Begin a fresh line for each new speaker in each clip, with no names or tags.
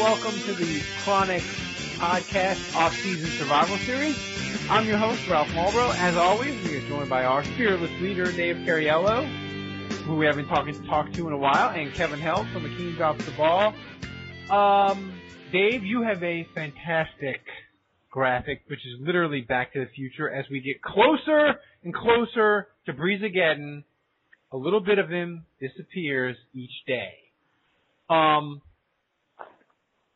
welcome to the Chronic Podcast Off-Season Survival Series. I'm your host, Ralph Marlborough. As always, we are joined by our fearless leader, Dave Cariello, who we haven't talked to in a while, and Kevin Held from the King Drops the Ball. Um, Dave, you have a fantastic graphic, which is literally Back to the Future. As we get closer and closer to Breezeageddon, a little bit of him disappears each day. Um,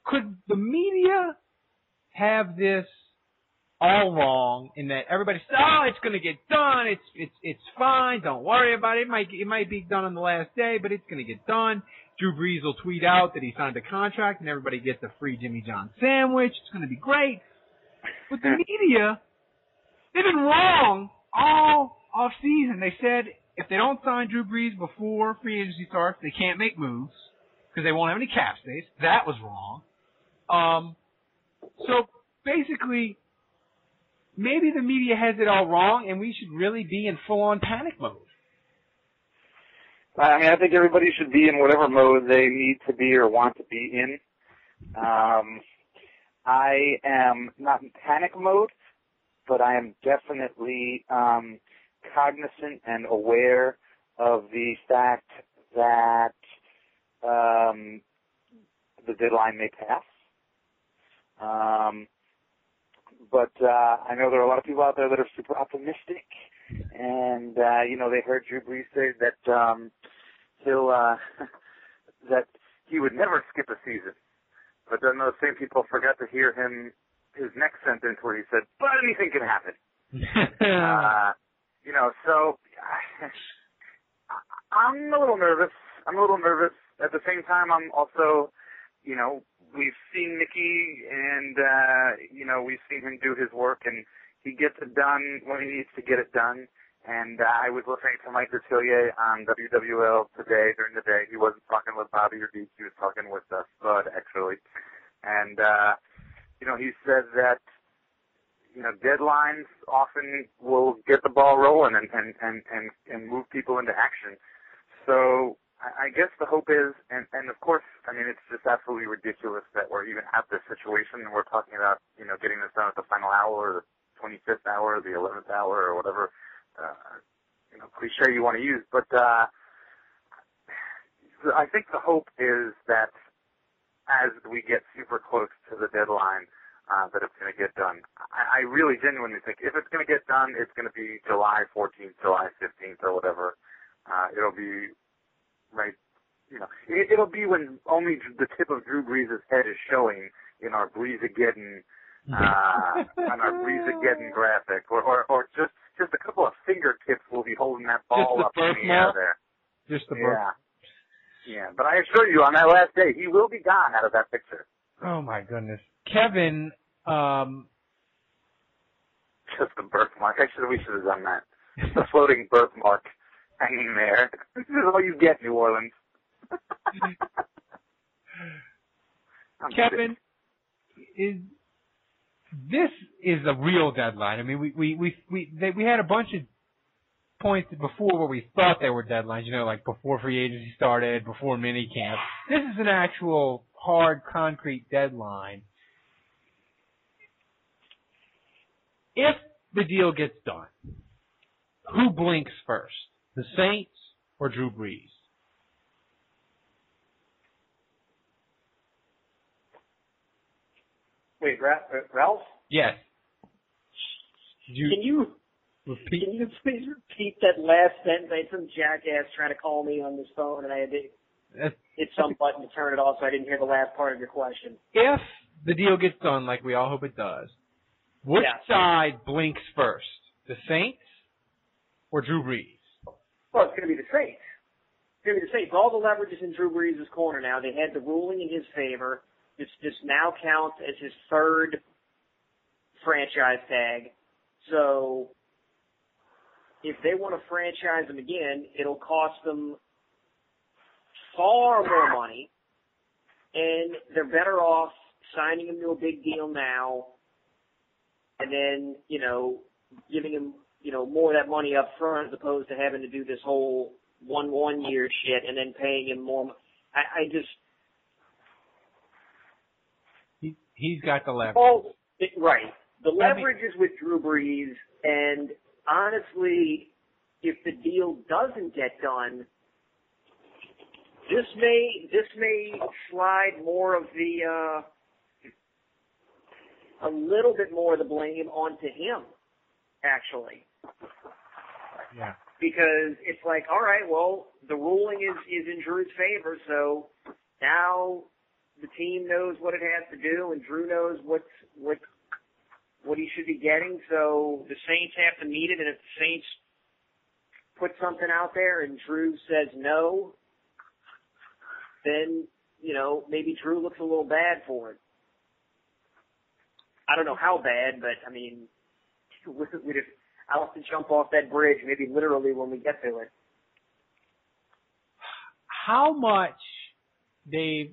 could the media have this all wrong in that everybody says, "Oh, it's going to get done. It's it's it's fine. Don't worry about it. It might it might be done on the last day, but it's going to get done." Drew Brees will tweet out that he signed a contract, and everybody gets a free Jimmy John sandwich. It's going to be great. But the media, they've been wrong all off season. They said if they don't sign Drew Brees before free agency starts, they can't make moves because they won't have any cap space. That was wrong. Um, so basically, maybe the media has it all wrong, and we should really be in full-on panic mode.
I mean, I think everybody should be in whatever mode they need to be or want to be in. Um, I am not in panic mode, but I am definitely um, cognizant and aware of the fact that um, the deadline may pass. Um, but uh, I know there are a lot of people out there that are super optimistic, and uh, you know they heard Drew Brees say that um, he'll uh, that he would never skip a season. But then those same people forgot to hear him his next sentence where he said, "But anything can happen." uh, you know, so I'm a little nervous. I'm a little nervous. At the same time, I'm also, you know, we've seen Mickey and, uh, you know, we've seen him do his work and he gets it done when he needs to get it done. And uh, I was listening to Mike Detillier on WWL today during the day. He wasn't talking with Bobby or Deke. He was talking with uh, Spud, actually. And, uh, you know, he said that, you know, deadlines often will get the ball rolling and, and, and, and, and move people into action. So I guess the hope is, and, and of course, I mean, it's just absolutely ridiculous that we're even at this situation and we're talking about, you know, getting this done at the final hour, or the 25th hour, or the 11th hour, or whatever, uh, you know, cliche you want to use. But, uh, I think the hope is that as we get super close to the deadline, uh, that it's going to get done. I, I really genuinely think if it's going to get done, it's going to be July 14th, July 15th, or whatever. Uh, it'll be right? You know, it, it'll be when only the tip of Drew Brees' head is showing in our Breezeageddon, uh, on our Breezeageddon graphic, or, or, or just, just a couple of fingertips will be holding that ball up in the air there.
Just the
birthmark.
yeah.
Yeah, but I assure you, on that last day, he will be gone out of that picture.
Oh my goodness, Kevin. Um,
Just the birthmark. I should. We should have done that. The floating birthmark hanging there. This is all you get, New Orleans.
Kevin, is this is a real deadline? I mean, we we we we they, we had a bunch of points before where we thought they were deadlines. You know, like before free agency started, before minicamp. This is an actual hard, concrete deadline. If the deal gets done, who blinks first? The Saints or Drew Brees?
Wait, Ra- uh, Ralph?
Yes. You
Can you
repeat?
can you please repeat that last sentence? I had some jackass trying to call me on this phone, and I had to
That's-
hit some button to turn it off, so I didn't hear the last part of your question.
If the deal gets done like we all hope it does, which
Yeah.
side blinks first? The Saints or Drew Brees?
Well, it's going to be the Saints. I mean, the Saints, all the leverage is in Drew Brees' corner now. They had the ruling in his favor. This this now counts as his third franchise tag. So if they want to franchise him again, it'll cost them far more money, and they're better off signing him to a big deal now, and then you know giving him you know more of that money up front as opposed to having to do this whole one one year shit and then paying him more. I, I just
he he's got the leverage.
Oh, it, right. The leverage is with Drew Brees, and honestly, if the deal doesn't get done, this may this may slide more of the uh, a little bit more of the blame onto him, actually.
Yeah.
Because it's like, all right, well, the ruling is is in Drew's favor, so now the team knows what it has to do, and Drew knows what's what what he should be getting. So the Saints have to meet it, and if the Saints put something out there and Drew says no, then you know maybe Drew looks a little bad for it. I don't know how bad, but I mean, we'd have, I'll have to jump off that bridge, maybe literally when we get to it.
How much, Dave?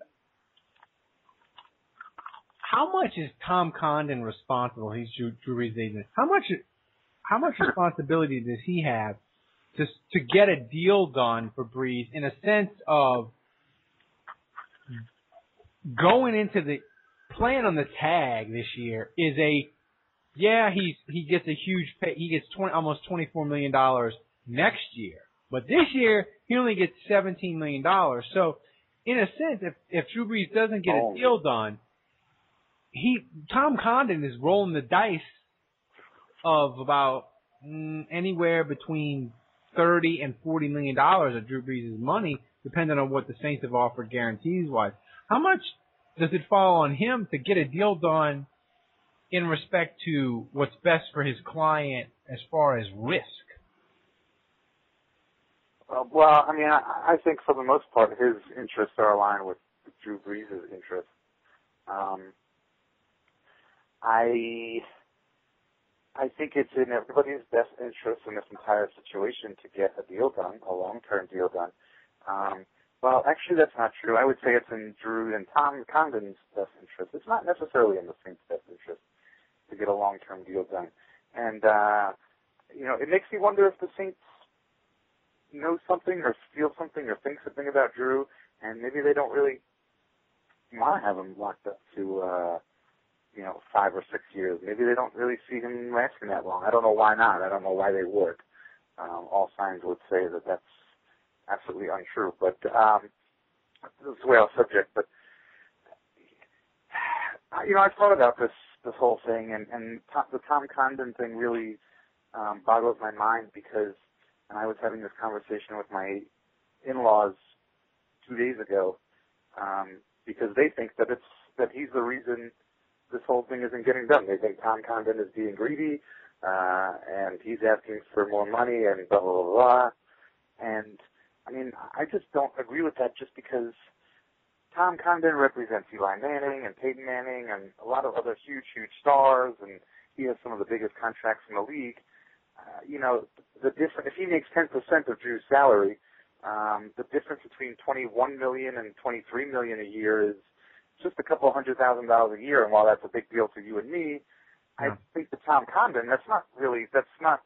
How much is Tom Condon responsible? He's Drew, Drew Brees' agent. How much? How much responsibility does he have to to get a deal done for Brees in a sense of going into the plan on the tag this year is a yeah he's he gets a huge pay he gets twenty almost twenty four million dollars next year but this year he only gets seventeen million dollars so in a sense if if Drew Brees doesn't get
Oh.
a deal done he Tom Condon is rolling the dice of about mm, anywhere between thirty and forty million dollars of Drew Brees' money, depending on what the Saints have offered guarantees wise. How much does it fall on him to get a deal done in respect to what's best for his client as far as risk?
Uh, well, I mean, I, I think for the most part, his interests are aligned with Drew Brees' interests. Um, I I think it's in everybody's best interest in this entire situation to get a deal done, a long-term deal done. Um, well, actually, that's not true. I would say it's in Drew and Tom Condon's best interest. It's not necessarily in the Saints' best interest to get a long-term deal done. And uh, you know, it makes me wonder if the Saints know something or feel something or think something about Drew, and maybe they don't really want to have him locked up to, uh, you know, five or six years. Maybe they don't really see him lasting that long. I don't know why not. I don't know why they would. Um, all signs would say that that's absolutely untrue. But um, this is way off subject. But you know, I've thought about this this whole thing, and and Tom, the Tom Condon thing really um, boggles my mind because and I was having this conversation with my in-laws two days ago um, because they think that it's that he's the reason this whole thing isn't getting done. They think Tom Condon is being greedy uh, and he's asking for more money and blah blah blah. blah. And I mean, I just don't agree with that just because Tom Condon represents Eli Manning and Peyton Manning and a lot of other huge, huge stars, and he has some of the biggest contracts in the league. Uh, you know, the difference if he makes 10% of Drew's salary, um, the difference between 21 million and 23 million a year is just a couple hundred thousand dollars a year. And while that's a big deal to you and me,
Yeah.
I think to Tom Condon, that's not really that's not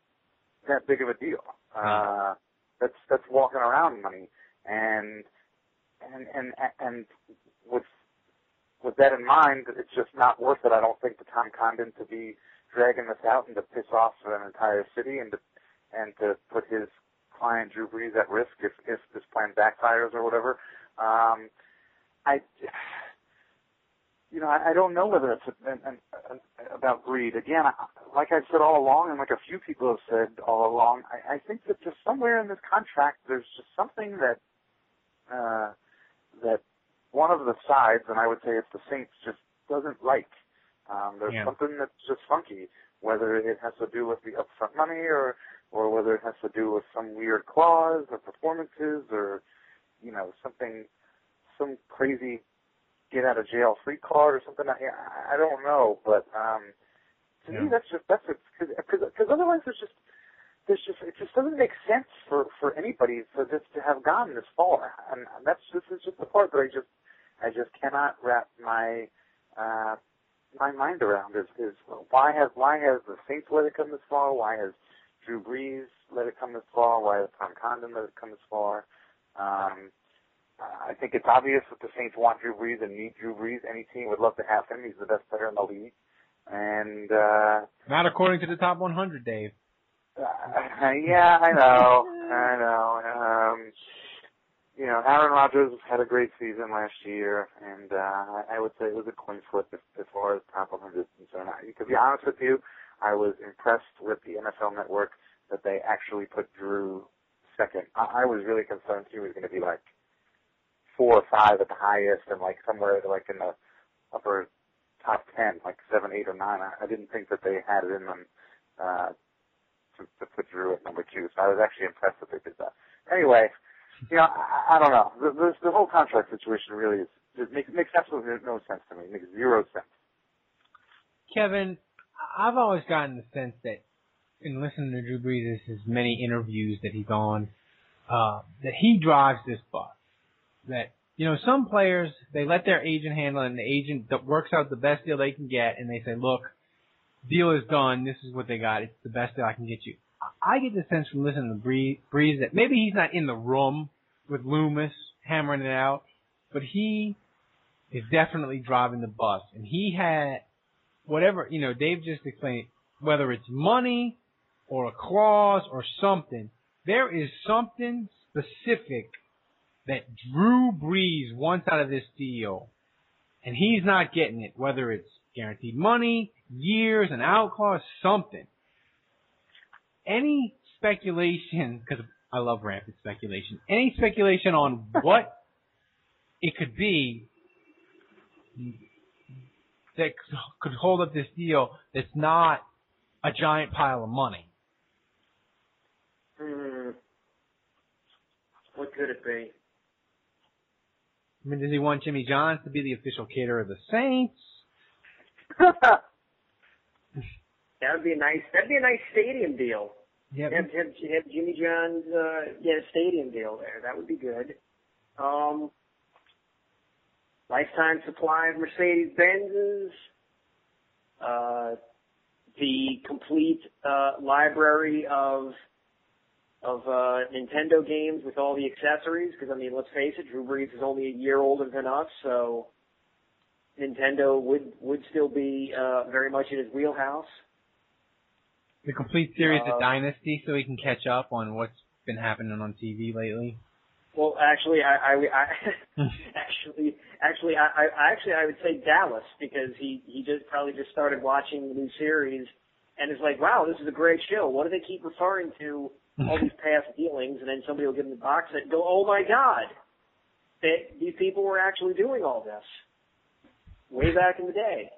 that big of a deal. Uh, that's that's walking around money, and and and and with with that in mind, it's just not worth it. I don't think to Tom Condon to be dragging this out and to piss off an entire city and to and to put his client Drew Brees at risk if if this plan backfires or whatever. Um, I you know, I, I don't know whether it's about greed. Again, I, like I've said all along, and like a few people have said all along, I, I think that just somewhere in this contract, there's just something that uh, that one of the sides, and I would say it's the Saints, just doesn't like. Um, there's
Yeah.
something that's just funky, whether it has to do with the upfront money or or whether it has to do with some weird clause or performances or you know, something, some crazy get out of jail free card or something. I, I don't know, but um, to
Yeah.
me, that's just that's because because otherwise there's just there's just it just doesn't make sense for for anybody for this to have gone this far, and that's this is just the part that I just I just cannot wrap my uh, my mind around is is why has why has the Saints let it come this far? Why has Drew Brees let it come this far? Why has Tom Condon let it come this far? Um, I think it's obvious that the Saints want Drew Brees and need Drew Brees. Any team would love to have him. He's the best player in the league. And uh,
Not according to the top 100, Dave.
Uh, yeah, I know, I know. Um, you know, Aaron Rodgers had a great season last year, and uh, I would say it was a coin flip as, as far as top 100 is concerned. I, to be honest with you, I was impressed with the NFL Network that they actually put Drew second. I, I was really concerned he was going to be like four or five at the highest, and like somewhere like in the upper top 10, like seven, eight, or nine. I, I didn't think that they had it in them. Uh, to, to put Drew at number two. So I was actually impressed that they did that. Anyway, you know, I, I don't know. The, the, the whole contract situation really is it makes makes absolutely no sense to me. It makes zero sense.
Kevin, I've always gotten the sense that in listening to Drew Brees' many interviews that he's on, uh, that he drives this bus. That you know, some players they let their agent handle it, and the agent that works out the best deal they can get, and they say, "Look, deal is done. This is what they got. It's the best deal I can get you." I get the sense from listening to Brees, Brees that maybe he's not in the room with Loomis hammering it out, but he is definitely driving the bus, and he had whatever, you know, Dave just explained, whether it's money or a clause or something, there is something specific that Drew Brees wants out of this deal, and he's not getting it, whether it's guaranteed money, years, an out clause, something. Any speculation, because I love rampant speculation, any speculation on what it could be that could hold up this deal that's not a giant pile of money.
Hmm. What could it be?
I mean, does he want Jimmy Johns to be the official caterer of the Saints?
That would be a nice. That'd be a nice stadium deal.
Yep.
Have, have, have Jimmy John's uh, get a stadium deal there. That would be good. Um, lifetime supply of Mercedes Benzes. Uh, the complete uh, library of of uh, Nintendo games with all the accessories. Because I mean, let's face it, Drew Brees is only a year older than us, so Nintendo would would still be uh, very much in his wheelhouse.
The complete series
Uh,
of Dynasty, so he can catch up on what's been happening on TV lately.
Well, actually, I, I, I actually, actually, I, I actually, I would say Dallas because he he just probably just started watching the new series and is like, wow, this is a great show. What do they keep referring to all these past dealings? And then somebody will give him the box set and go, oh my god, they, these people were actually doing all this way back in the day.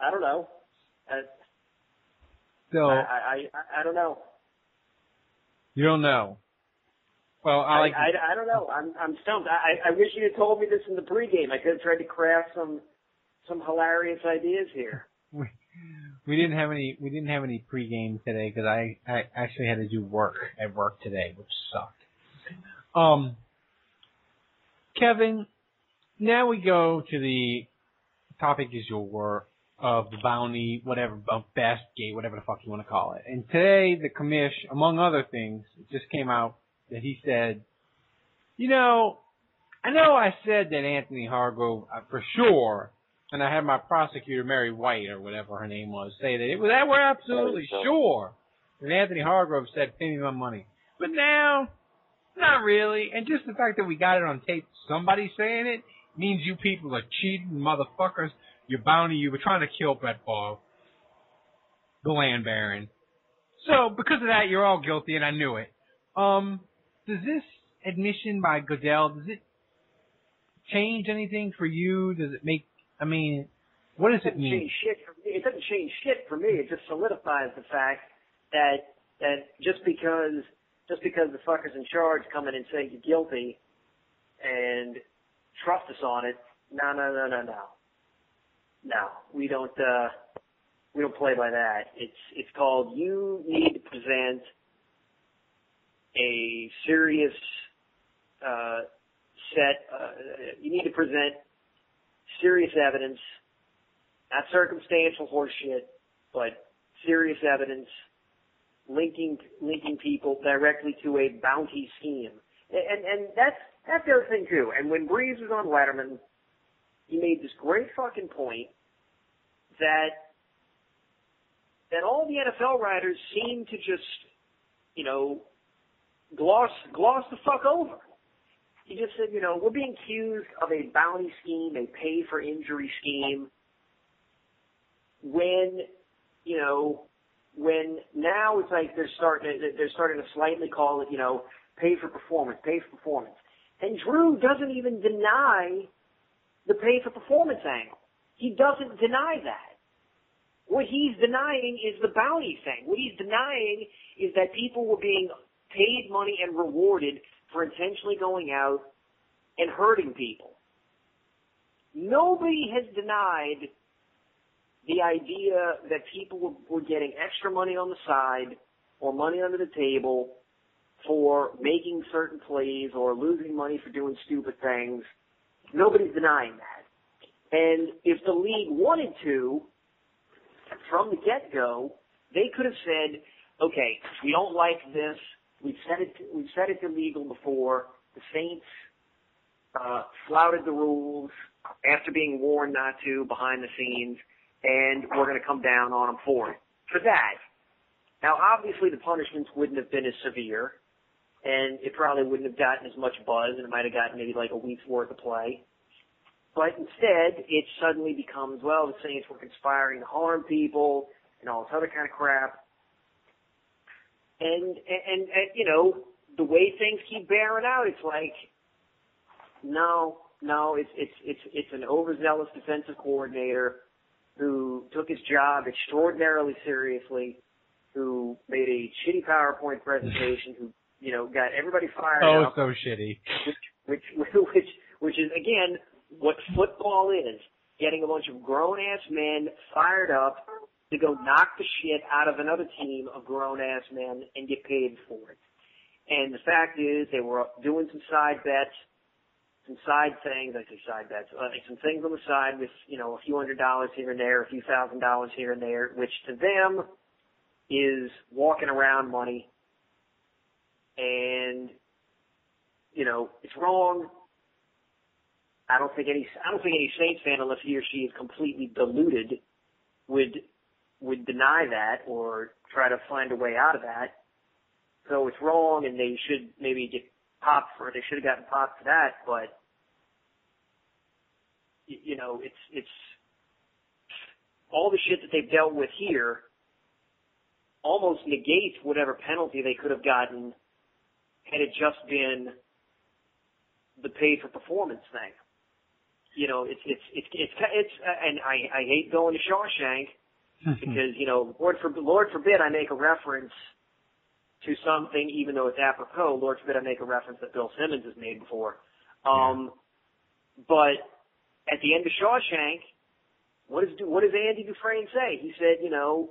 I don't know. Uh,
So
I, I, I, I don't know.
you don't know. Well, I
I,
like.
I, I don't know. I'm I'm stumped. I, I wish you had told me this in the pregame. I could have tried to craft some some hilarious ideas here.
we, we didn't have any. We didn't have any pregame today because I I actually had to do work at work today, which sucked. Um, Kevin, now we go to the topic is your work of the bounty, whatever, of best gate, whatever the fuck you want to call it. And today, the commish, among other things, it just came out that he said, you know, I know I said that Anthony Hargrove, uh, for sure, and I had my prosecutor, Mary White, or whatever her name was, say that it was that we're absolutely sure that Anthony Hargrove said, pay me my money. But now, not really. And just the fact that we got it on tape, somebody saying it, means you people are cheating motherfuckers. You're bounty, you were trying to kill Brett Favre, the land baron. So, because of that, you're all guilty, and I knew it. Um, does this admission by Goodell, does it change anything for you? Does it make, I mean, what does it
doesn't
mean?
change shit for me. It doesn't change shit for me. It just solidifies the fact that that just because just because the fuckers in charge come in and say you're guilty and trust us on it. No, no, no, no, no. No, we don't. uh We don't play by that. It's it's called you need to present a serious uh, set. Uh, you need to present serious evidence, not circumstantial horseshit, but serious evidence linking linking people directly to a bounty scheme. And and that's that's the other thing too. And when Brees was on Letterman, he made this great fucking point that that all the NFL writers seem to just, you know, gloss gloss the fuck over. He just said, you know, we're being accused of a bounty scheme, a pay for injury scheme, when, you know, when now it's like they're starting to, they're starting to slightly call it, you know, pay for performance, pay for performance. And Drew doesn't even deny the pay for performance angle. He doesn't deny that. What he's denying is the bounty thing. What he's denying is that people were being paid money and rewarded for intentionally going out and hurting people. Nobody has denied the idea that people were, getting extra money on the side or money under the table for making certain plays or losing money for doing stupid things. Nobody's denying that. And if the league wanted to, from the get-go, they could have said, okay, we don't like this. We've said it, we've said it's illegal before. The Saints, uh, flouted the rules after being warned not to behind the scenes and we're going to come down on them for it. For that. Now, obviously, the punishments wouldn't have been as severe, and it probably wouldn't have gotten as much buzz, and it might have gotten maybe like a week's worth of play. But instead, it suddenly becomes, well, the Saints were conspiring to harm people and all this other kind of crap. And, and, and, you know, the way things keep bearing out, it's like, no, no, it's, it's, it's, it's an overzealous defensive coordinator who took his job extraordinarily seriously, who made a shitty PowerPoint presentation, who you know got everybody fired up
oh,
up.
so shitty.
Which, which which which is again what football is: getting a bunch of grown ass men fired up to go knock the shit out of another team of grown ass men and get paid for it. And the fact is, they were doing some side bets some side things, I say side bets, uh, some things on the side with, you know, a few hundred dollars here and there, a few thousand dollars here and there, which to them is walking around money. And, you know, it's wrong. I don't think any, I don't think any Saints fan, unless he or she is completely deluded, would, would deny that or try to find a way out of that. So it's wrong and they should maybe get popped for it. They should have gotten popped for that, but you know, it's it's all the shit that they've dealt with here almost negates whatever penalty they could have gotten had it just been the pay for performance thing. You know, it's it's it's it's, it's and I I hate going to Shawshank because you know, Lord for Lord forbid I make a reference to something even though it's apropos. Lord forbid I make a reference that Bill Simmons has made before. Um, but at the end of Shawshank, what does what does Andy Dufresne say? He said, you know,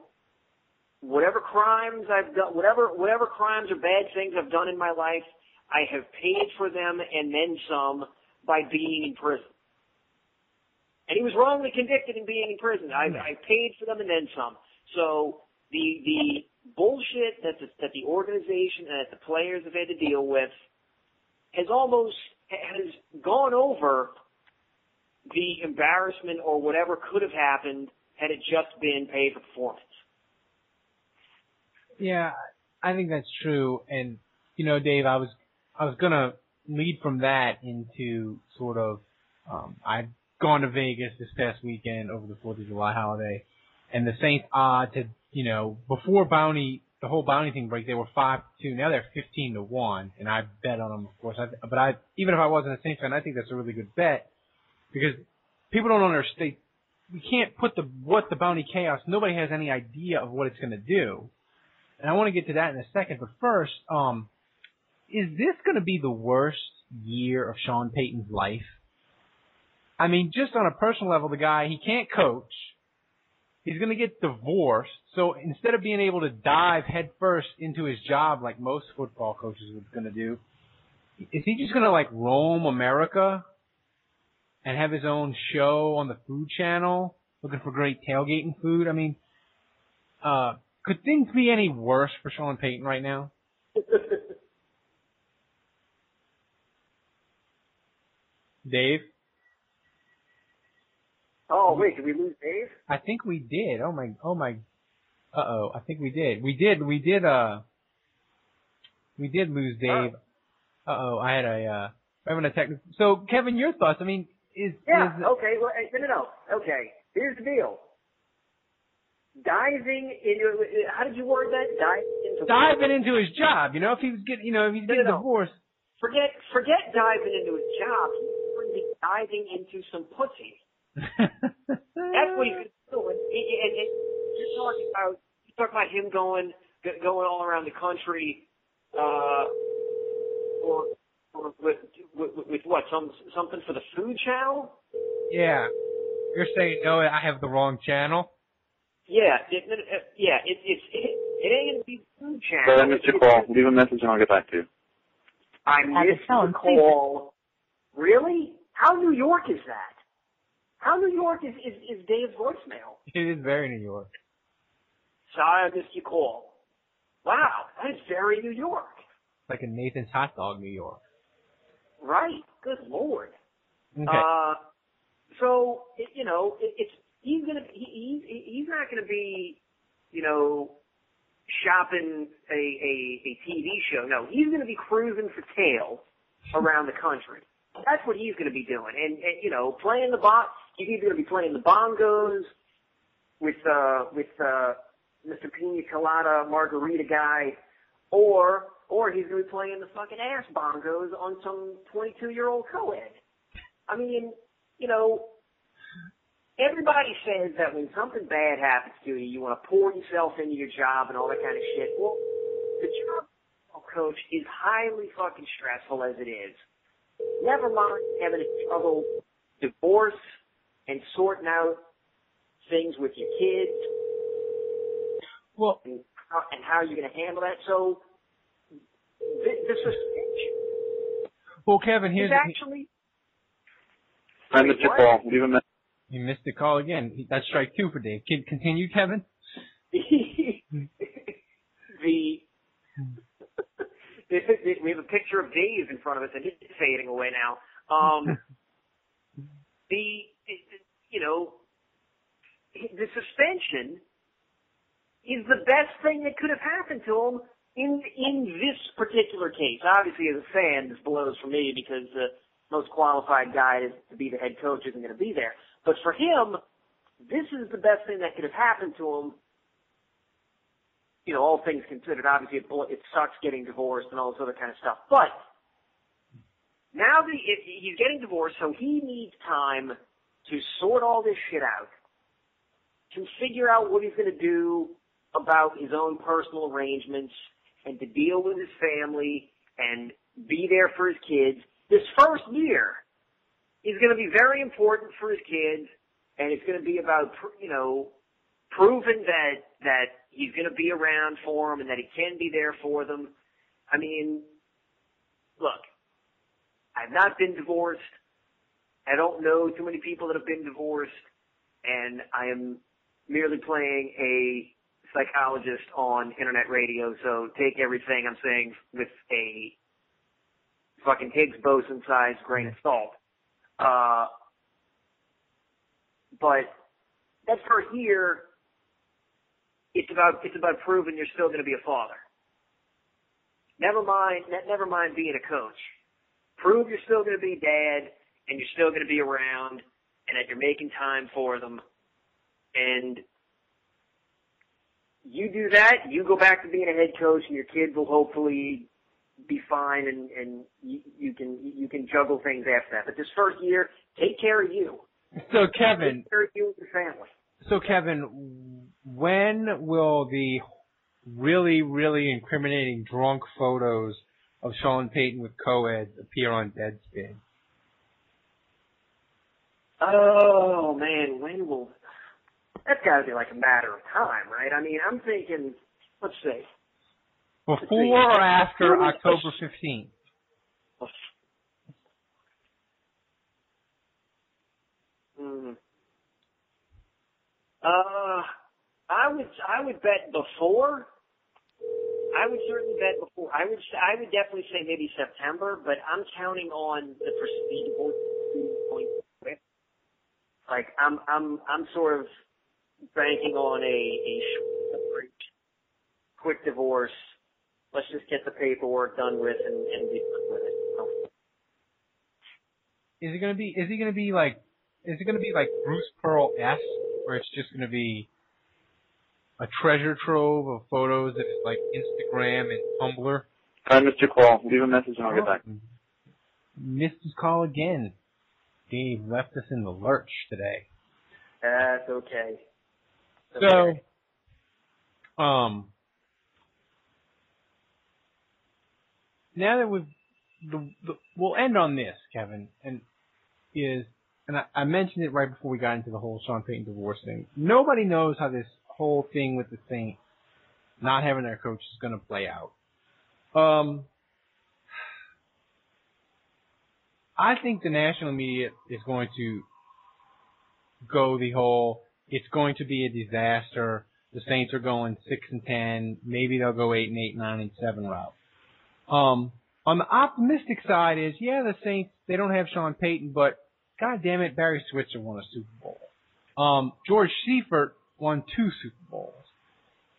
whatever crimes I've done, whatever whatever crimes or bad things I've done in my life, I have paid for them and then some by being in prison. And he was wrongly convicted in being in prison. I, hmm. I paid for them and then some. So the the bullshit that the, that the organization and that the players have had to deal with has almost has gone over the embarrassment or whatever could have happened had it just been paid for performance.
Yeah, I think that's true. And you know, Dave, I was I was gonna lead from that into sort of um, I've gone to Vegas this past weekend over the Fourth of July holiday, and the Saints odds had you know before bounty the whole bounty thing break they were five to two now they're fifteen to one, and I bet on them of course. I, but I even if I wasn't a Saints fan, I think that's a really good bet because people don't understand. We can't put the what the bounty chaos. Nobody has any idea of what it's going to do, and I want to get to that in a second. But first, um, is this going to be the worst year of Sean Payton's life? I mean, just on a personal level, the guy he can't coach. He's going to get divorced. So instead of being able to dive headfirst into his job like most football coaches are going to do, is he just going to like roam America and have his own show on the Food Channel, looking for great tailgating food? I mean, uh, could things be any worse for Sean Payton right now? Dave?
Oh wait, did we lose Dave?
I think we did. Oh my, oh my, uh oh, I think we did. We did, we did, uh, we did lose Dave. Uh oh, I had a, uh, having a technical. So Kevin, your thoughts? I mean, is
Yeah.
is
Okay. Well, hey, no, no, no. Okay. Here's the deal. Diving into how did you word that? Diving into
diving into his job? You know, if he was getting, you know, if he's getting
no, no.
divorced.
Forget forget diving into his job. He's going to be diving into some pussy. That's what he's doing. And, you're talking about you talk about him going go- going all around the country, uh, or, or with, with with what some something for the food channel.
yeah. You're saying no? I have the wrong channel.
Yeah, it, it, it- yeah, it, it's it, it ain't gonna be food channel.
Sorry, I missed your call. Leave a message and I'll get back to you.
I
At the
missed
phone,
the call. Really? How New York is that? How New York is is, is Dave's voicemail?
It is very New York.
Sorry, I missed your call. Wow, that is very New York.
Like a Nathan's Hot Dog, New York.
Right. Good lord.
Okay.
Uh, so it, you know, it, it's he's gonna he, he's he's not gonna be, you know, shopping a, a a TV show. No, he's gonna be cruising for tail around the country. That's what he's gonna be doing, and, and you know, playing the bon. He's either gonna be playing the bongos with uh with uh Mr. Pina Colada Margarita guy, or or he's gonna be playing the fucking ass bongos on some 22 year old co-ed. I mean, you know, everybody says that when something bad happens to you, you want to pour yourself into your job and all that kind of shit. Well, the job of coach is highly fucking stressful as it is. Never mind having to struggle divorce and sorting out things with your kids
well,
and how, and how are you're going to handle that. So the, the suspension
well, Kevin, here's
actually
I missed your
what?
Leave a message.
You missed the call again. That's strike two for Dave. Can continue, Kevin.
the we have a picture of Dave in front of us, and he's fading away now. Um, the you know the suspension is the best thing that could have happened to him in in this particular case. Obviously, as a fan, this blows for me because the most qualified guy to, be the head coach isn't going to be there. But for him, this is the best thing that could have happened to him you know, all things considered, obviously it, it sucks getting divorced and all this other kind of stuff. But now that he, he's getting divorced, so he needs time to sort all this shit out, to figure out what he's going to do about his own personal arrangements, and to deal with his family and be there for his kids. This first year is going to be very important for his kids, and it's going to be about, you know, proving that that he's going to be around for them and that he can be there for them. I mean, look, I've not been divorced. I don't know too many people that have been divorced, and I am merely playing a psychologist on internet radio. So take everything I'm saying with a fucking Higgs boson size grain of salt. Uh, but that first year, it's about it's about proving you're still going to be a father. Never mind, never mind being a coach. Prove you're still going to be dad, and you're still going to be around, and that you're making time for them. And you do that, you go back to being a head coach, and your kids will hopefully be fine, and and you, you can you can juggle things after that. But this first year, take care of you.
So Kevin,
Take care of you and your family.
so Kevin, when will the really, really incriminating drunk photos of Sean Payton with co-eds appear on Deadspin?
Oh man, when will? That's got to be like a matter of time, right? I mean, I'm thinking. Let's see.
Before or after October fifteenth?
Hmm. Uh, I would I would bet before. I would certainly bet before. I would I would definitely say maybe September, but I'm counting on the prestige going quick. Like I'm I'm I'm sort of banking on a a quick divorce. Let's just get the paperwork done with and, and be done with it. You know?
Is it gonna be? Is he gonna be like? Is it gonna be like Bruce Pearl s, where it's just gonna be a treasure trove of photos that is like Instagram and Tumblr?
I missed your call. Leave a message and I'll get back.
Missed his call again. Dave left us in the lurch today.
That's okay. That's
So,
okay.
um, now that we've, the, the, we'll end on this, Kevin, and is, and I, I mentioned it right before we got into the whole Sean Payton divorce thing. Nobody knows how this whole thing with the Saints not having their coach is going to play out. Um, I think the national media is going to go the whole it's going to be a disaster. The Saints are going six and ten. Maybe they'll go eight and eight, nine and seven route. Um, on the optimistic side is yeah, the Saints they don't have Sean Payton, but God damn it, Barry Switzer won a Super Bowl. Um, George Seifert won two Super Bowls.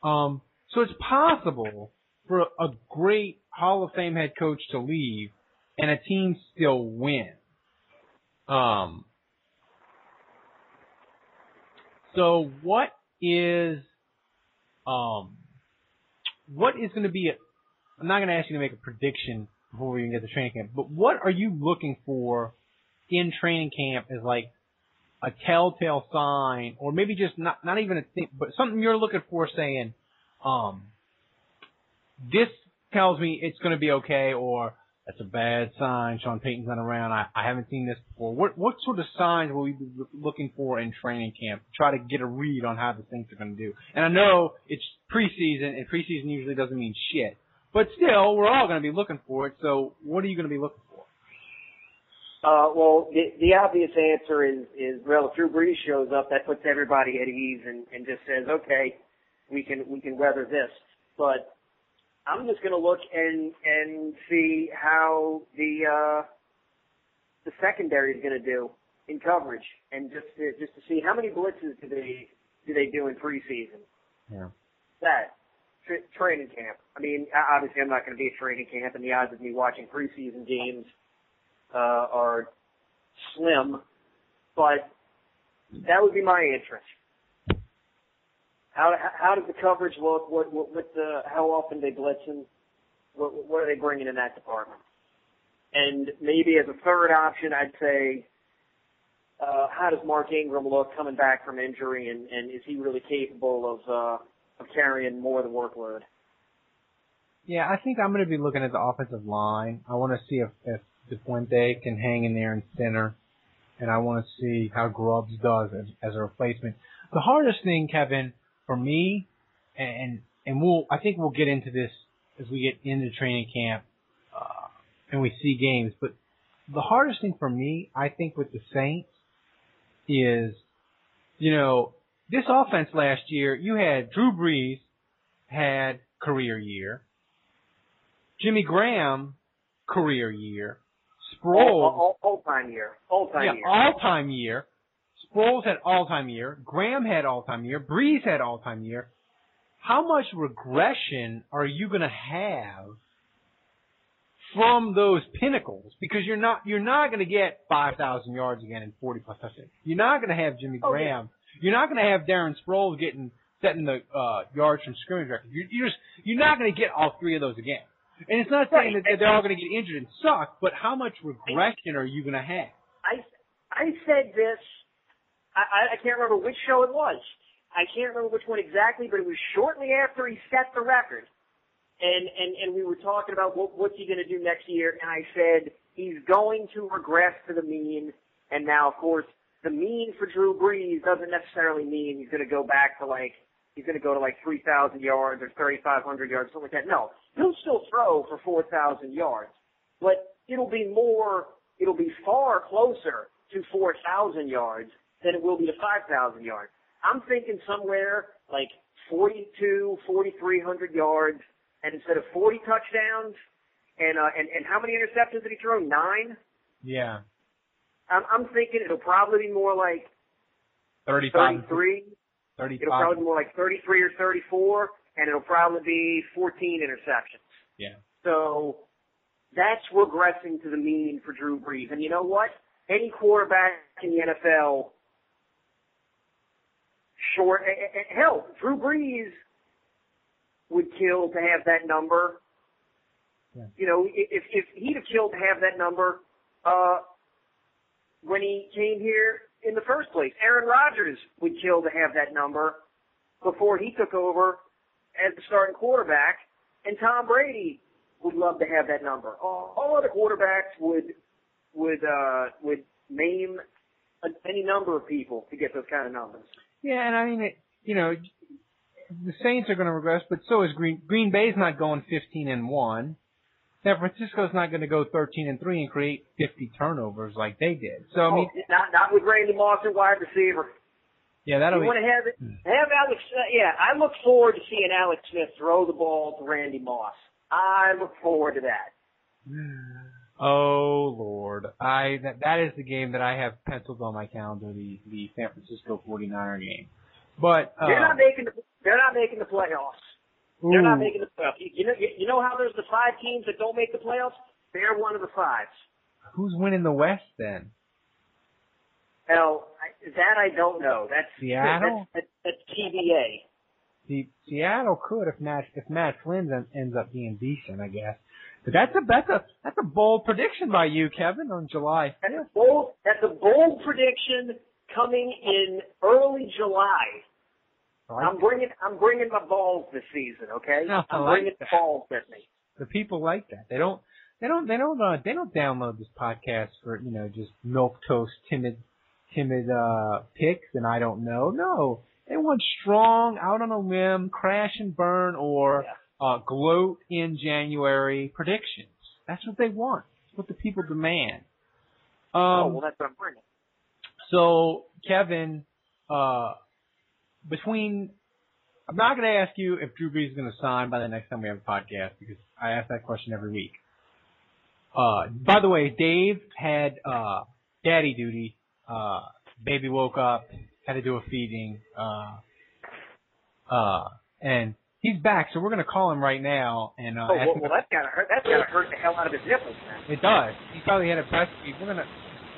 Um, so it's possible for a great Hall of Fame head coach to leave and a team still win. Um, so what is, um, what is going to be? A, I'm not going to ask you to make a prediction before we even get to training camp, but what are you looking for in training camp as like a telltale sign, or maybe just not not even a thing, but something you're looking for, saying, um, this tells me it's going to be okay, or that's a bad sign. Sean Payton's not around. I, I haven't seen this before. What what sort of signs will we be looking for in training camp? Try to get a read on how the Saints are going to do. And I know it's preseason, and preseason usually doesn't mean shit. But still, we're all going to be looking for it. So what are you going to be looking for?
Uh, well, the, the obvious answer is, is, well, if Drew Brees shows up, that puts everybody at ease and, and just says, okay, we can, we can weather this. But I'm just going to look and, and see how the, uh, the secondary is going to do in coverage and just to, just to see how many blitzes do they, do they do in preseason.
Yeah.
That. Tra- training camp. I mean, obviously I'm not going to be at training camp and the odds of me watching preseason games uh, are slim, but that would be my interest. How how does the coverage look? What what, what the how often they blitzing? What what are they bringing in that department? And maybe as a third option, I'd say, uh, how does Mark Ingram look coming back from injury, and and is he really capable of uh, of carrying more of the workload?
Yeah, I think I'm going to be looking at the offensive line. I want to see if, if DeFuente can hang in there in center, and I want to see how Grubbs does as, as a replacement. The hardest thing, Kevin, for me, and and we'll I think we'll get into this as we get into training camp uh, and we see games. But the hardest thing for me, I think, with the Saints is, you know, this offense last year. You had Drew Brees had career year. Jimmy Graham, career year. Sproles,
all, all, all time year, all time
yeah,
year.
all time year. Sproles had all time year. Graham had all time year. Brees had all time year. How much regression are you going to have from those pinnacles? Because you're not you're not going to get five thousand yards again in forty plus touchdowns. You're not going to have Jimmy
Oh.
Graham. You're not going to have Darren Sproles getting setting the uh, yards from scrimmage record. You're, you're just you're not going to get all three of those again. And it's not saying
Right.
that they're all going to get injured and suck, but how much regression are you going to have?
I I said this. I, I I can't remember which show it was. I can't remember which one exactly, but it was shortly after he set the record. And and and we were talking about what what's he going to do next year, and I said he's going to regress to the mean. And now, of course, the mean for Drew Brees doesn't necessarily mean he's going to go back to like he's going to go to like 3,000 yards or 3,500 yards, something like that. No, he'll still throw for 4,000 yards, but it'll be more, it'll be far closer to 4,000 yards than it will be to 5,000 yards. I'm thinking somewhere like 42, 4,300 yards, and instead of 40 touchdowns, and uh, and and how many interceptions did he throw? Nine.
Yeah.
I'm, I'm thinking it'll probably be more like
35.
33.
35.
It'll probably be more like 33 or 34, and it'll probably be 14 interceptions.
Yeah.
So that's regressing to the mean for Drew Brees. And you know what? Any quarterback in the NFL, short, eh, eh, eh, hell, Drew Brees would kill to have that number.
Yeah.
You know, if if he'd have killed to have that number, uh, when he came here in the first place, Aaron Rodgers would kill to have that number before he took over as the starting quarterback, and Tom Brady would love to have that number. All, other quarterbacks would would uh, would name any number of people to get those kind of numbers.
Yeah, and I mean, it, you know, the Saints are going to regress, but so is Green. Green Bay's not going 15 and one. San Francisco's not going to go 13 and three and create 50 turnovers like they did. So I mean,
oh, not not with Randy Moss at wide receiver.
yeah, that'll
You
be.
want to have it? Have Alex? Uh, yeah, I look forward to seeing Alex Smith throw the ball to Randy Moss. I look forward to that.
Oh Lord, I that that is the game that I have penciled on my calendar, the the San Francisco 49er game. But uh,
They're not making the they're not making the playoffs. They're not making the playoffs. You, you know you, know how there's the five teams that don't make the playoffs. They're one of the fives.
who's winning the West then?
Hell, I, that I don't know. That's
Seattle?
That's, that's, that's TBA.
See, Seattle could if Matt if Matt Flynn ends up being decent, I guess. But that's a that's a that's a bold prediction by you, Kevin, on July
That's
fifth.
a bold. That's a bold prediction coming in early July. I'm bringing I'm bringing my balls this season. Okay,
No,
I'm
like
bringing
that.
balls with me.
The people like that. They don't they don't they don't uh, they don't download this podcast for you know just milk toast timid timid uh picks and I don't know. No, they want strong out on a limb, crash and burn, or uh gloat in January predictions. That's what they want. That's what the people demand. Um,
oh well, that's what I'm bringing.
So, Kevin, uh, between, I'm not going to ask you if Drew Brees is going to sign by the next time we have a podcast because I ask that question every week. Uh, by the way, Dave had, uh, daddy duty. Uh, baby woke up, had to do a feeding, uh, uh, and he's back, so we're going to call him right now and, uh,
Oh well, well that's gotta hurt. That's gotta hurt the hell out of his nipples, man.
it does. He probably had a breastfeed. We're gonna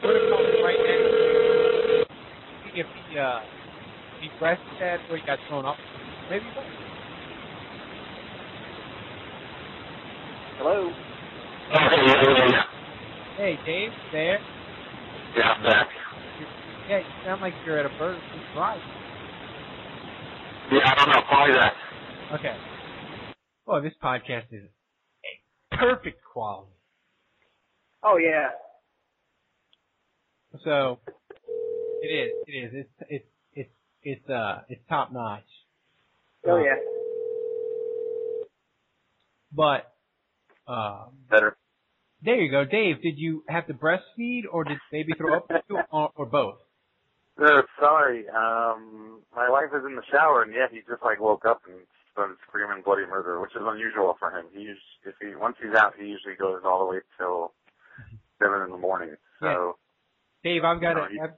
we're gonna call him right now. See if he he breastfed or he got thrown up. Maybe both.
Hello.
Hey Dave, there?
Yeah, I'm back.
Yeah, you sound like you're at a bird right.
Yeah, I don't know. Call that.
Okay. Well, this podcast is a perfect quality.
Oh yeah.
So it is. It is. It's it's it's uh it's top notch.
Oh yeah.
But uh
Better.
There you go, Dave. Did you have to breastfeed, or did baby throw up, or, or both?
Uh, sorry. Um, my wife is in the shower, and yeah, he just like woke up and started screaming bloody murder, which is unusual for him. He us- if he once he's out, he usually goes all the way till seven in the morning. So
Dave, I've got
No, you-
I've,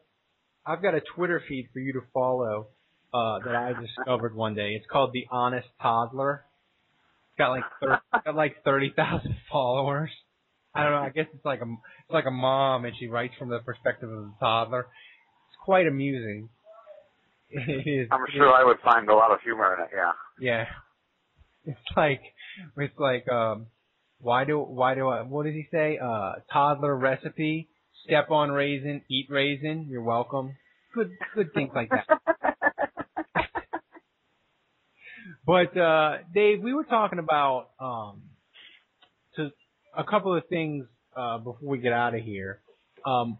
I've got a Twitter feed for you to follow uh, that I discovered one day. It's called the Honest Toddler. It's got like 30, got like thirty thousand followers. I don't know. I guess it's like a it's like a mom, and she writes from the perspective of the toddler. It's quite amusing. It is.
I'm sure I would find a lot of humor in it. Yeah.
Yeah. It's like it's like um why do why do I what did he say? Uh toddler recipe, step on raisin, eat raisin, you're welcome. Good good things like that. But uh Dave, we were talking about um to a couple of things uh before we get out of here. Um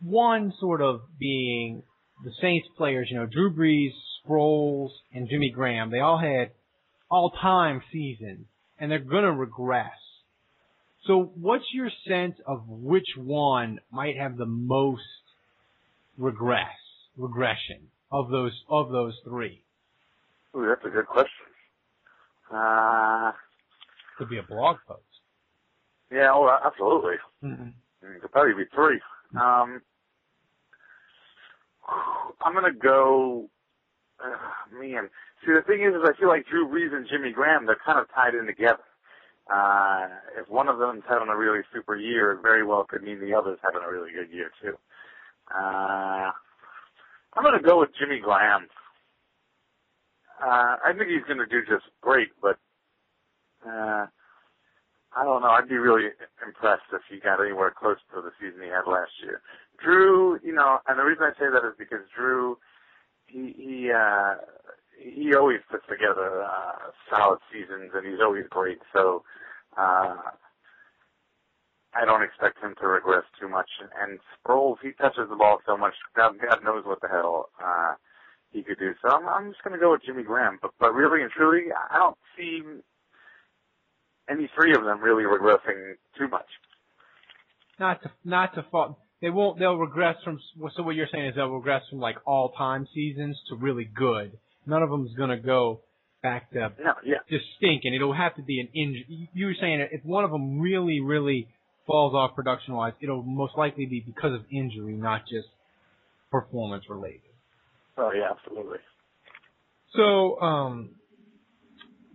One sort of being the Saints players, you know, Drew Brees, Sproles, and Jimmy Graham, they all had all-time seasons, and they're gonna regress. So what's your sense of which one might have the most regress, regression of those, of those three?
Ooh, that's a good question. Uh,
Could be a blog post.
yeah, oh, absolutely.
Mm-hmm.
It could probably be three. Um, I'm gonna go. Uh, man, see the thing is, is I feel like Drew Brees and Jimmy Graham they're kind of tied in together. Uh, if one of them's having a really super year, it very well could mean the other's having a really good year too. Uh, I'm gonna go with Jimmy Graham. Uh, I think he's gonna do just great, but uh, I don't know. I'd be really impressed if he got anywhere close to the season he had last year. Drew, you know, and the reason I say that is because Drew, he he uh, he always puts together uh, solid seasons, and he's always great. So uh, I don't expect him to regress too much. And Sproles, he touches the ball so much. God, God knows what the hell uh, he could do. So I'm, I'm just going to go with Jimmy Graham. But but really and truly, I don't see any three of them really regressing too much.
Not to, not to fault. They won't, they'll regress from, so what you're saying is they'll regress from like all-time seasons to really good. None of them is gonna go back to
No, yeah.
just stinking. It'll have to be an injury. You were saying if one of them really, really falls off production-wise, it'll most likely be because of injury, not just performance-related.
Oh yeah, absolutely.
So, um,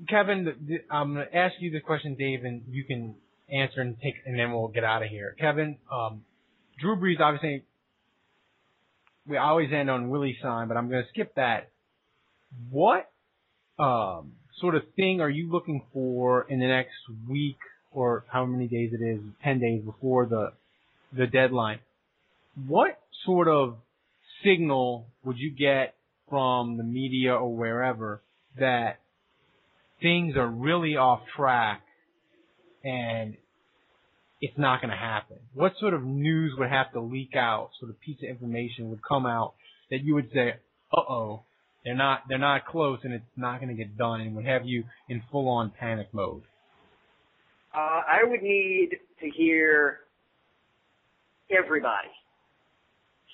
Kevin, I'm going to ask you the question, Dave, and you can answer and take, and then we'll get out of here. Kevin, um, Drew Brees, obviously, we always end on Willie sign, but I'm going to skip that. What um, sort of thing are you looking for in the next week or how many days it is, 10 days before the the deadline? What sort of signal would you get from the media or wherever that things are really off track and it's not going to happen? What sort of news would have to leak out, sort of piece of information would come out that you would say, "Uh-oh, they're not they're not close and it's not going to get done," and would have you in full on panic mode?
Uh, I would need to hear everybody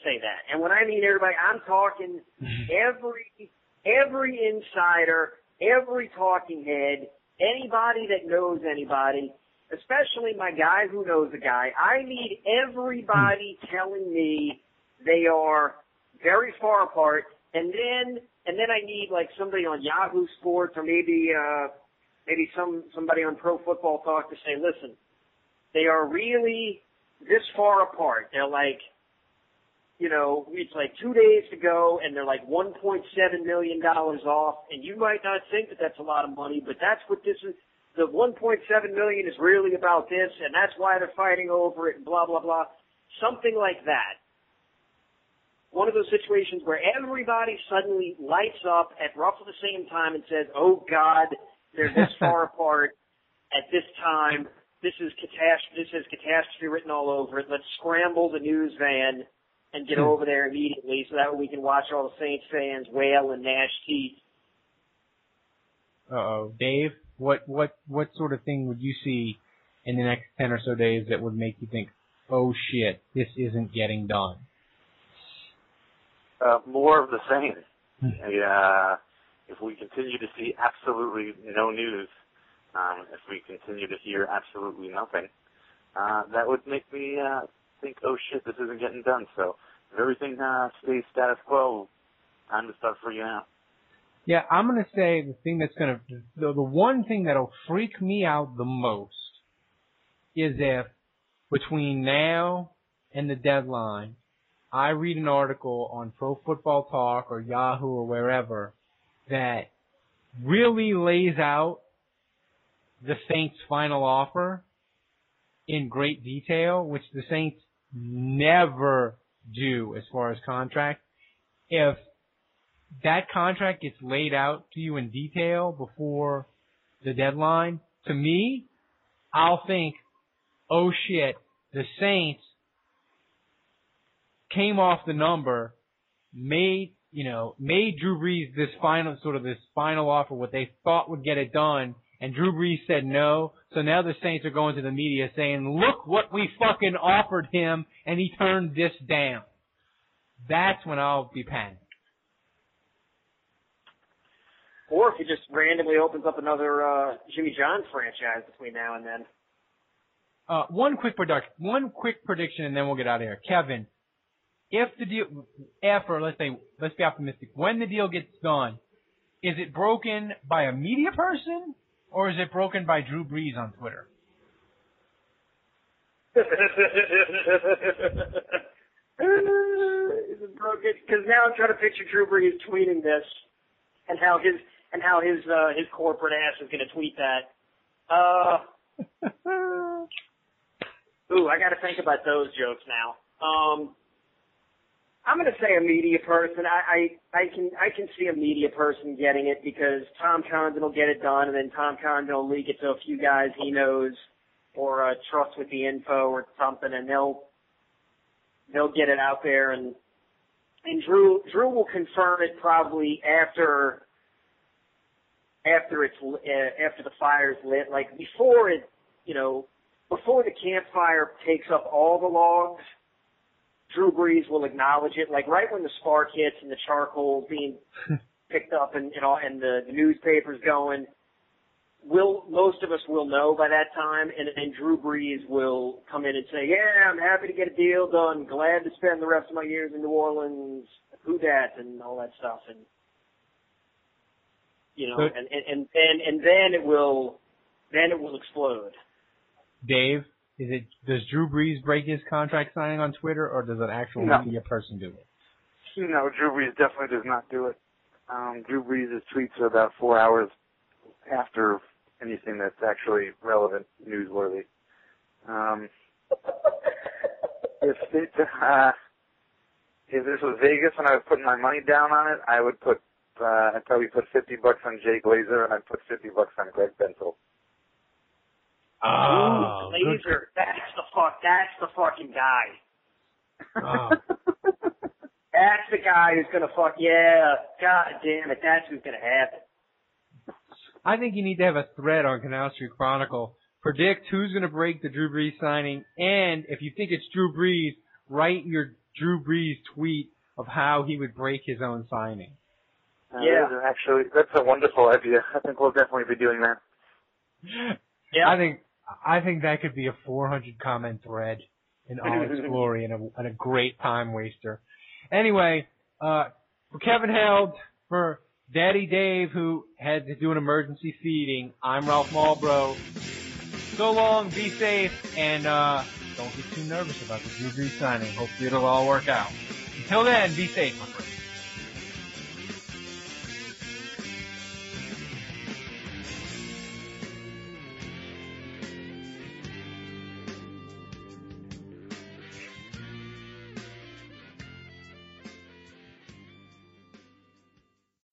say that. And when I mean everybody, I'm talking every every insider, every talking head, anybody that knows anybody, especially my guy who knows a guy. I need everybody telling me they are very far apart, and then and then I need like somebody on Yahoo Sports or maybe uh, maybe some somebody on Pro Football Talk to say, listen, they are really this far apart. They're like you know, it's like two days to go and they're like $1.7 million off and you might not think that that's a lot of money, but that's what this is. The 1.7 million is really about this and that's why they're fighting over it and blah, blah, blah. Something like that. One of those situations where everybody suddenly lights up at roughly the same time and says, oh God, they're this far apart at this time. This is catastrophe, this is catastrophe written all over it. Let's scramble the news van and get over there immediately so that way we can watch all the Saints fans wail and gnash teeth.
Uh oh, Dave, what what what sort of thing would you see in the next ten or so days that would make you think, oh shit, this isn't getting done?
Uh, more of the same. uh, if we continue to see absolutely no news, um, if we continue to hear absolutely nothing, uh, that would make me uh, think, oh shit, this isn't getting done. So if everything uh, stays status quo, time to start freaking out.
Yeah, I'm gonna say the thing that's gonna the the one thing that'll freak me out the most is if between now and the deadline, I read an article on Pro Football Talk or Yahoo or wherever that really lays out the Saints' final offer in great detail, which the Saints never do as far as contract. If that contract gets laid out to you in detail before the deadline, to me, I'll think, oh shit, the Saints came off the number, made you know made Drew Brees this final sort of this final offer, what they thought would get it done, and Drew Brees said no. So now the Saints are going to the media saying, "Look what we fucking offered him, and he turned this down." That's when I'll be panicked.
Or if he just randomly opens up another uh, Jimmy John franchise between now and then.
Uh, one quick production, one quick prediction, and then we'll get out of here. Kevin, if the deal, if or let's say, let's be optimistic, when the deal gets done, is it broken by a media person or is it broken by Drew Brees on Twitter?
is it broken? Because now I'm trying to picture Drew Brees tweeting this, and how his and how his uh, his corporate ass is going to tweet that. Uh, ooh, I got to think about those jokes now. Um, I'm going to say a media person. I, I I can I can see a media person getting it because Tom Condon will get it done, and then Tom Condon will leak it to a few guys he knows or uh, trust with the info or something, and they'll they'll get it out there, and and Drew Drew will confirm it probably after after it's uh, after the fire's lit, like before it, you know, before the campfire takes up all the logs Drew Brees will acknowledge it, like right when the spark hits and the charcoal being picked up and you know and the, the newspapers going. Will most of us will know by that time, and then Drew Brees will come in and say, "Yeah, I'm happy to get a deal done. Glad to spend the rest of my years in New Orleans. Who dat and all that stuff." And you know, and and and then and then it will, then it will explode.
Dave, is it does Drew Brees break his contract signing on Twitter, or does an actual
No.
media person do it?
No, Drew Brees definitely does not do it. Um, Drew Brees' tweets are about four hours after anything that's actually relevant, newsworthy. Um, if it, uh, if this was Vegas and I was putting my money down on it, I would put uh, I'd probably put fifty bucks on Jay Glazer and I'd put fifty bucks on Greg Bensel.
Oh,
Ooh, Glazer, that's the fuck. That's the fucking guy.
Oh.
That's the guy who's gonna fuck. Yeah, god damn it, that's who's gonna have it.
I think you need to have a thread on Canal Street Chronicle. Predict who's going to break the Drew Brees signing, and if you think it's Drew Brees, write your Drew Brees tweet of how he would break his own signing.
Uh,
Yeah.
that is Actually, that's a wonderful idea. I think we'll definitely be doing that.
Yeah.
I think I think that could be a 400 comment thread in all its glory and a, and a great time waster. Anyway, uh, for Kevin Held, for Daddy Dave, who had to do an emergency feeding, I'm Ralph Marlboro. So long, be safe, and uh, don't get too nervous about the Drew Brees signing. Hopefully it'll all work out. Until then, be safe,